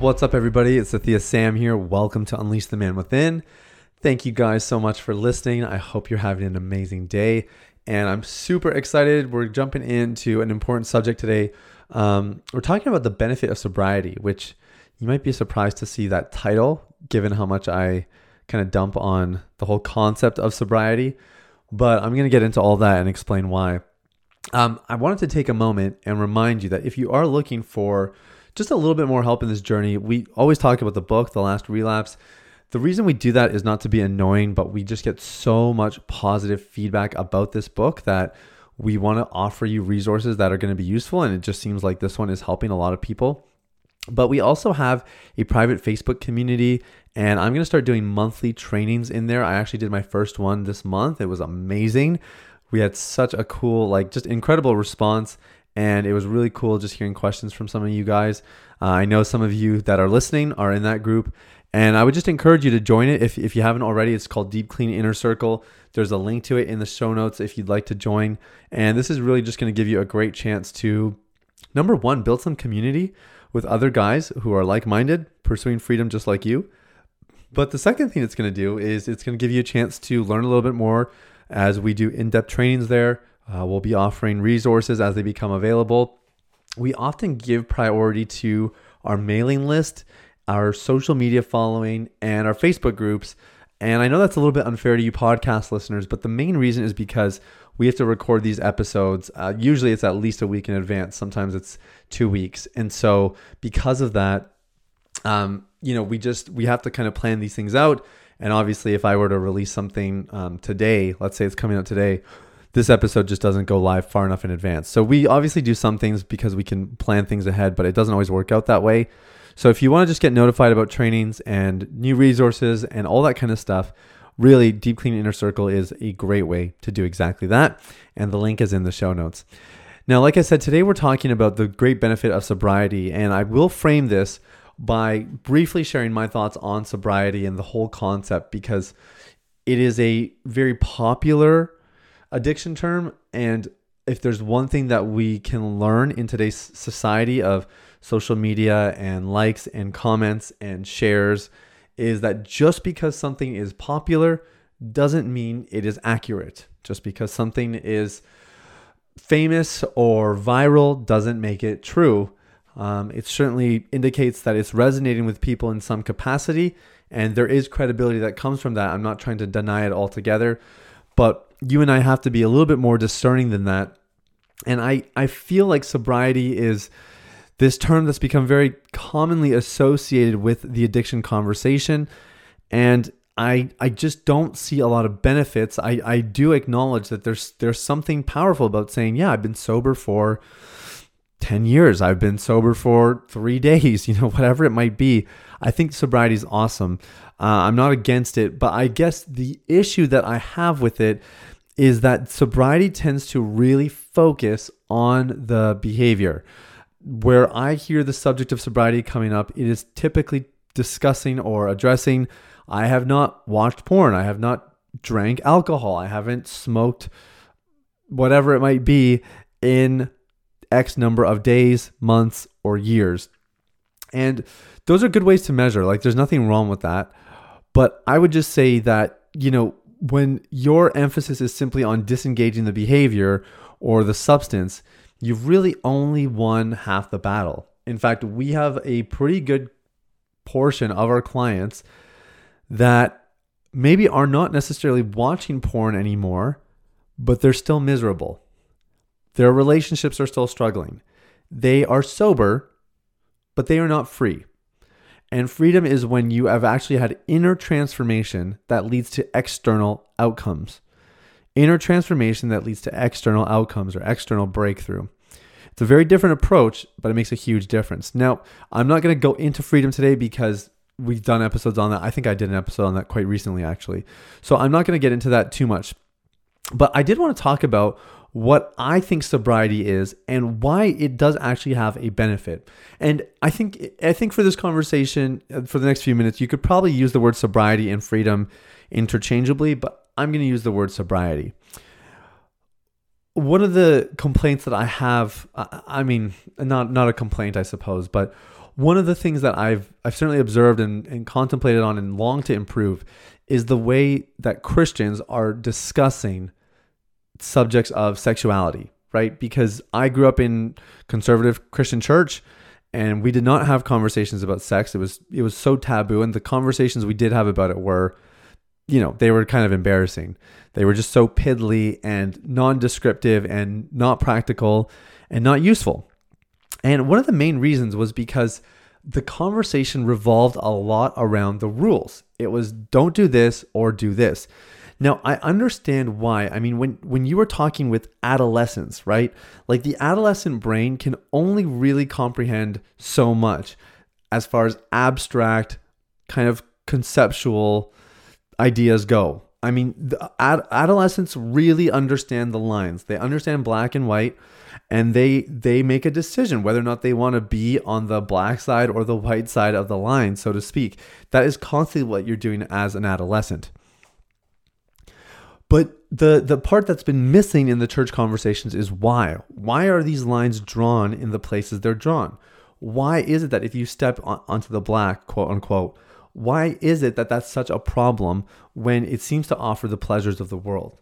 What's up, everybody? It's Sathiya Sam here. Welcome to Unleash the Man Within. Thank you guys so much for listening. I hope you're having an amazing day. And I'm super excited. We're jumping into an important subject today. Um, we're talking about the benefit of sobriety, which you might be surprised to see that title, given how much I kind of dump on the whole concept of sobriety. But I'm going to get into all that and explain why. Um, I wanted to take a moment and remind you that if you are looking for just a little bit more help in this journey. We always talk about the book, The Last Relapse. The reason we do that is not to be annoying, but we just get so much positive feedback about this book that we want to offer you resources that are going to be useful. And it just seems like this one is helping a lot of people. But we also have a private Facebook community, and I'm going to start doing monthly trainings in there. I actually did my first one this month. It was amazing. We had such a cool, like, just incredible response and it was really cool just hearing questions from some of you guys. Uh, I know some of you that are listening are in that group, and I would just encourage you to join it if, if you haven't already. It's called Deep Clean Inner Circle. There's a link to it in the show notes if you'd like to join. And this is really just going to give you a great chance to, number one, build some community with other guys who are like minded, pursuing freedom just like you. But the second thing it's going to do is it's going to give you a chance to learn a little bit more as we do in depth trainings there. Uh, we'll be offering resources as they become available. We often give priority to our mailing list, our social media following, and our Facebook groups. And I know that's a little bit unfair to you podcast listeners, but the main reason is because we have to record these episodes. Uh, usually it's at least a week in advance, sometimes it's two weeks. And so, because of that, um, you know, we just we have to kind of plan these things out. And obviously, if I were to release something um, today, let's say it's coming out today, this episode just doesn't go live far enough in advance. So we obviously do some things because we can plan things ahead, but it doesn't always work out that way. So if you want to just get notified about trainings and new resources and all that kind of stuff, really Deep Clean Inner Circle is a great way to do exactly that. And the link is in the show notes. Now, like I said, today we're talking about the great benefit of sobriety, and I will frame this by briefly sharing my thoughts on sobriety and the whole concept because it is a very popular addiction term. And if there's one thing that we can learn in today's society of social media and likes and comments and shares, is that just because something is popular doesn't mean it is accurate. Just because something is famous or viral doesn't make it true. Um, it certainly indicates that it's resonating with people in some capacity, and there is credibility that comes from that. I'm not trying to deny it altogether, but you and I have to be a little bit more discerning than that. And I, I feel like sobriety is this term that's become very commonly associated with the addiction conversation. And I, I just don't see a lot of benefits. I, I do acknowledge that there's there's something powerful about saying, yeah, I've been sober for 10 years. I've been sober for three days, you know, whatever it might be. I think sobriety is awesome. Uh, I'm not against it, but I guess the issue that I have with it is that sobriety tends to really focus on the behavior. Where I hear the subject of sobriety coming up, it is typically discussing or addressing I have not watched porn, I have not drank alcohol, I haven't smoked whatever it might be in X number of days, months, or years. And those are good ways to measure. Like, there's nothing wrong with that. But I would just say that, you know, when your emphasis is simply on disengaging the behavior or the substance, you've really only won half the battle. In fact, we have a pretty good portion of our clients that maybe are not necessarily watching porn anymore, but they're still miserable. Their relationships are still struggling. They are sober, but they are not free. And freedom is when you have actually had inner transformation that leads to external outcomes. Inner transformation that leads to external outcomes or external breakthrough. It's a very different approach, but it makes a huge difference. Now, I'm not going to go into freedom today because we've done episodes on that. I think I did an episode on that quite recently, actually. So I'm not going to get into that too much. But I did want to talk about what I think sobriety is and why it does actually have a benefit. And I think I think for this conversation uh, for the next few minutes you could probably use the word sobriety and freedom interchangeably, but I'm going to use the word sobriety. One of the complaints that I have I mean not not a complaint I suppose, but one of the things that I've I've certainly observed and, and contemplated on and long to improve is the way that Christians are discussing subjects of sexuality, right? Because I grew up in conservative Christian church and we did not have conversations about sex. It was it was so taboo and the conversations we did have about it were you know, they were kind of embarrassing. They were just so piddly and non-descriptive and not practical and not useful. And one of the main reasons was because the conversation revolved a lot around the rules. It was don't do this or do this. Now, I understand why. I mean, when when you are talking with adolescents, right? Like the adolescent brain can only really comprehend so much as far as abstract kind of conceptual ideas go. I mean, the ad- adolescents really understand the lines. They understand black and white and they they make a decision whether or not they want to be on the black side or the white side of the line so to speak that is constantly what you're doing as an adolescent but the the part that's been missing in the church conversations is why. Why are these lines drawn in the places they're drawn? Why is it that if you step on, onto the black quote unquote why is it that that's such a problem when it seems to offer the pleasures of the world?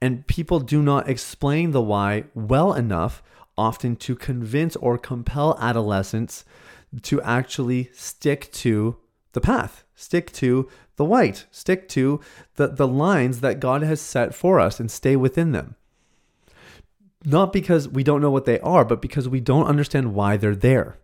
And people do not explain the why well enough, often to convince or compel adolescents to actually stick to the path, stick to the white, stick to the, the lines that God has set for us and stay within them. Not because we don't know what they are, but because we don't understand why they're there.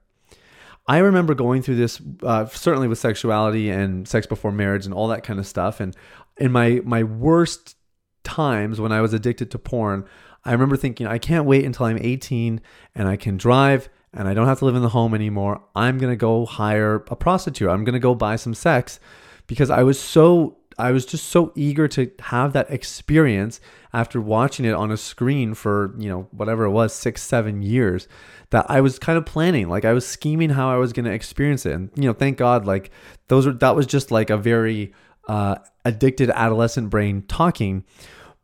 I remember going through this, uh, certainly with sexuality and sex before marriage and all that kind of stuff. And in my my worst times when I was addicted to porn, I remember thinking, I can't wait until I'm 18 and I can drive and I don't have to live in the home anymore. I'm going to go hire a prostitute. I'm going to go buy some sex because I was so I was just so eager to have that experience after watching it on a screen for, you know, whatever it was, 6 7 years that I was kind of planning, like I was scheming how I was going to experience it. And you know, thank God like those were that was just like a very uh, addicted adolescent brain talking.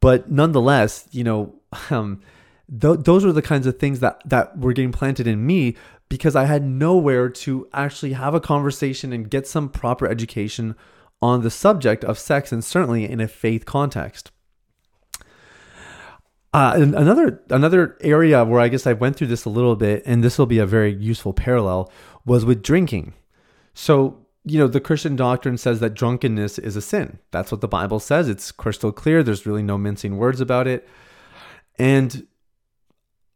But nonetheless, you know, um, th- those are the kinds of things that that were getting planted in me because I had nowhere to actually have a conversation and get some proper education on the subject of sex, and certainly in a faith context. Uh, another another area where I guess I went through this a little bit, and this will be a very useful parallel, was with drinking. So you know, the Christian doctrine says that drunkenness is a sin. That's what the Bible says. It's crystal clear. There's really no mincing words about it. And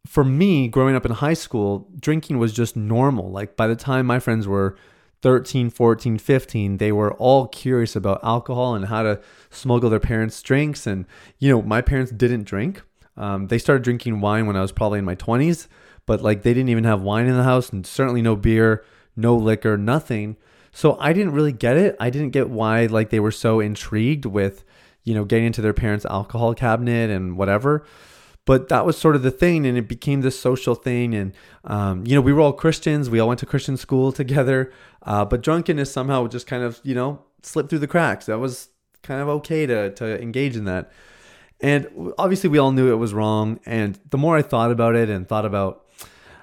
for me, growing up in high school, drinking was just normal. Like by the time my friends were 13, 14, 15, they were all curious about alcohol and how to smuggle their parents' drinks. And, you know, my parents didn't drink. Um, they started drinking wine when I was probably in my 20s, but like they didn't even have wine in the house and certainly no beer, no liquor, nothing. So I didn't really get it. I didn't get why like they were so intrigued with, you know, getting into their parents' alcohol cabinet and whatever. But that was sort of the thing, and it became this social thing. And um, you know, we were all Christians. We all went to Christian school together. Uh, but drunkenness somehow just kind of, you know, slipped through the cracks. That was kind of okay to to engage in that. And obviously, we all knew it was wrong. And the more I thought about it and thought about,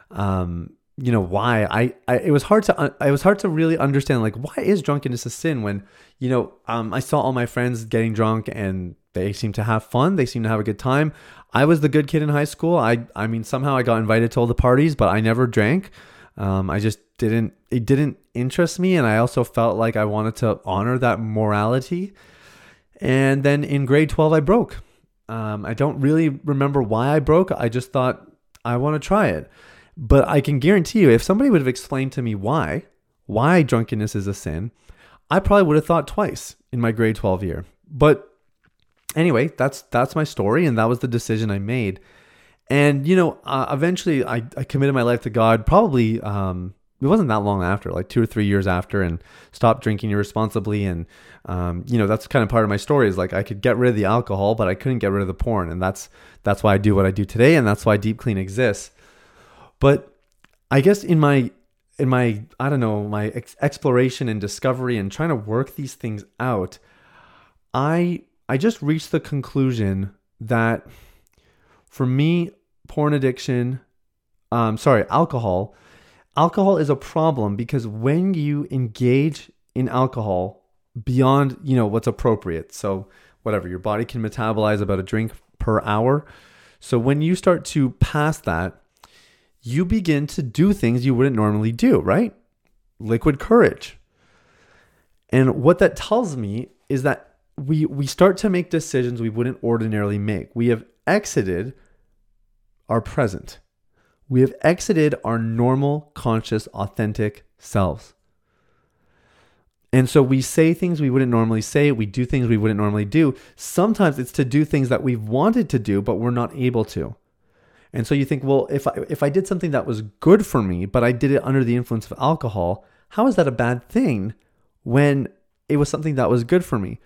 um, you know why I, I it was hard to uh, it was hard to really understand like why is drunkenness a sin when you know um, I saw all my friends getting drunk and they seem to have fun. They seem to have a good time. I was the good kid in high school. I I mean somehow I got invited to all the parties but I never drank. Um, I just didn't it didn't interest me and I also felt like I wanted to honor that morality. And then in grade 12 I broke. Um, I don't really remember why I broke. I just thought I want to try it. But I can guarantee you, if somebody would have explained to me why, why drunkenness is a sin, I probably would have thought twice in my grade 12 year. But anyway, that's that's my story, and that was the decision I made. And, you know, uh, eventually I, I committed my life to God probably, um, it wasn't that long after, like two or three years after, and stopped drinking irresponsibly. And, um, you know, that's kind of part of my story is like I could get rid of the alcohol, but I couldn't get rid of the porn. And that's, that's why I do what I do today. And that's why Deep Clean exists. But I guess in my, in my, I don't know, my ex- exploration and discovery and trying to work these things out, I, I just reached the conclusion that for me, porn addiction, um, sorry, alcohol, alcohol is a problem because when you engage in alcohol beyond, you know, what's appropriate, so whatever, your body can metabolize about a drink per hour. So when you start to pass that, you begin to do things you wouldn't normally do, right? Liquid courage. And what that tells me is that we we start to make decisions we wouldn't ordinarily make. We have exited our present. We have exited our normal, conscious, authentic selves. And so we say things we wouldn't normally say, we do things we wouldn't normally do. Sometimes it's to do things that we've wanted to do, but we're not able to. And so you think, well, if I, if I did something that was good for me, but I did it under the influence of alcohol, how is that a bad thing when it was something that was good for me?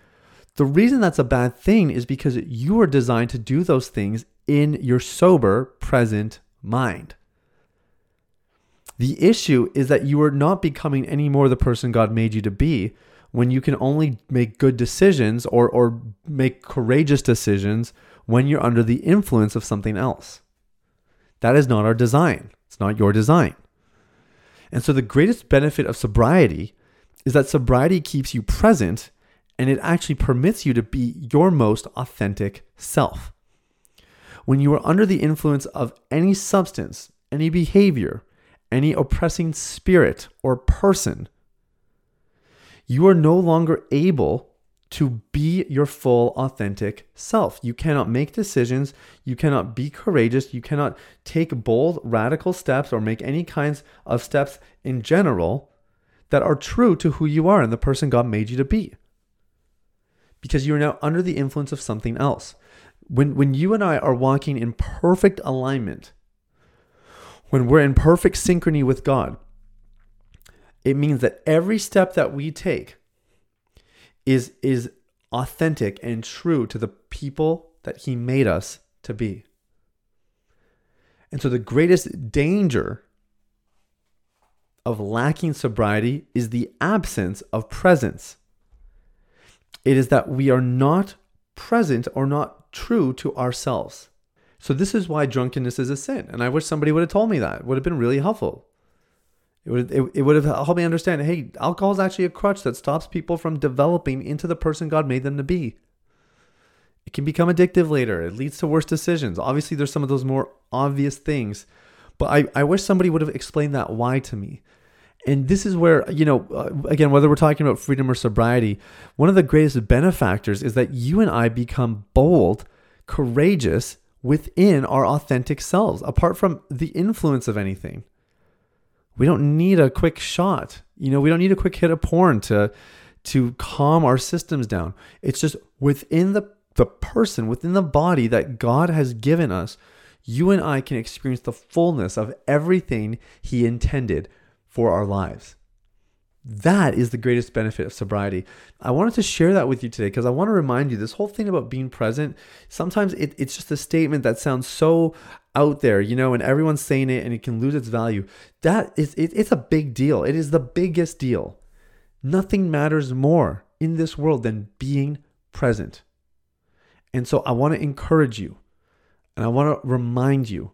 The reason that's a bad thing is because you are designed to do those things in your sober, present mind. The issue is that you are not becoming any more the person God made you to be when you can only make good decisions or, or make courageous decisions when you're under the influence of something else. That is not our design. It's not your design. And so the greatest benefit of sobriety is that sobriety keeps you present and it actually permits you to be your most authentic self. When you are under the influence of any substance, any behavior, any oppressing spirit or person, you are no longer able to be your full authentic self. You cannot make decisions, you cannot be courageous, you cannot take bold radical steps or make any kinds of steps in general that are true to who you are and the person God made you to be. Because you're now under the influence of something else. When, when you and I are walking in perfect alignment, when we're in perfect synchrony with God, it means that every step that we take is, is authentic and true to the people that He made us to be. And so the greatest danger of lacking sobriety is the absence of presence. It is that we are not present or not true to ourselves. So this is why drunkenness is a sin. And I wish somebody would have told me that. It would have been really helpful. It would, it, it would have helped me understand hey, alcohol is actually a crutch that stops people from developing into the person God made them to be. It can become addictive later. It leads to worse decisions. Obviously, there's some of those more obvious things, but I, I wish somebody would have explained that why to me. And this is where, you know, uh, again, whether we're talking about freedom or sobriety, one of the greatest benefactors is that you and I become bold, courageous within our authentic selves, apart from the influence of anything. We don't need a quick shot. You know, we don't need a quick hit of porn to to calm our systems down. It's just within the the person, within the body that God has given us, you and I can experience the fullness of everything he intended for our lives. That is the greatest benefit of sobriety. I wanted to share that with you today because I want to remind you this whole thing about being present, sometimes it, it's just a statement that sounds so out there, you know, and everyone's saying it and it can lose its value. That is, it, it's a big deal. It is the biggest deal. Nothing matters more in this world than being present. And so I want to encourage you and I want to remind you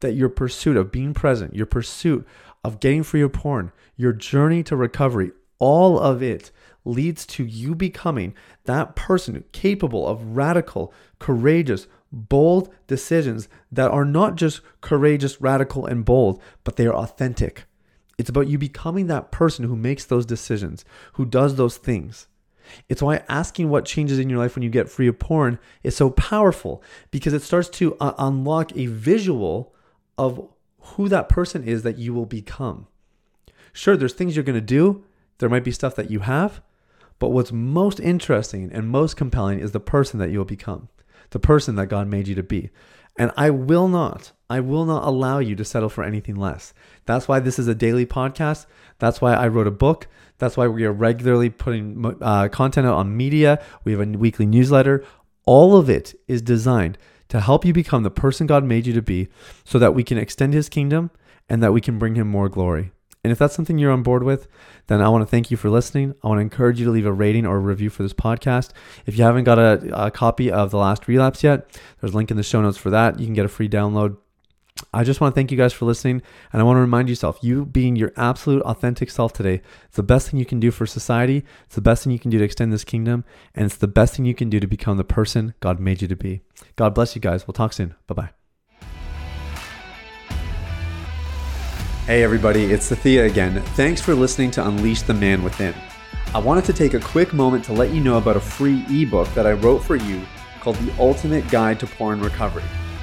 that your pursuit of being present, your pursuit of getting free of porn, your journey to recovery, all of it leads to you becoming that person capable of radical, courageous, bold decisions that are not just courageous, radical, and bold, but they are authentic. It's about you becoming that person who makes those decisions, who does those things. It's why asking what changes in your life when you get free of porn is so powerful because it starts to uh, unlock a visual of who that person is that you will become. Sure, there's things you're going to do, there might be stuff that you have, but what's most interesting and most compelling is the person that you'll become, the person that God made you to be. And I will not, I will not allow you to settle for anything less. That's why this is a daily podcast. That's why I wrote a book. That's why we are regularly putting uh, content out on media. We have a weekly newsletter. All of it is designed to help you become the person God made you to be so that we can extend his kingdom and that we can bring him more glory. And if that's something you're on board with, then I want to thank you for listening. I want to encourage you to leave a rating or a review for this podcast. If you haven't got a, a copy of The Last Relapse yet, there's a link in the show notes for that. You can get a free download. I just want to thank you guys for listening. And I want to remind yourself, you being your absolute authentic self today, it's the best thing you can do for society. It's the best thing you can do to extend this kingdom. And it's the best thing you can do to become the person God made you to be. God bless you guys. We'll talk soon. Bye bye. Hey, everybody, it's Thea again. Thanks for listening to Unleash the Man Within. I wanted to take a quick moment to let you know about a free ebook that I wrote for you called The Ultimate Guide to Porn Recovery.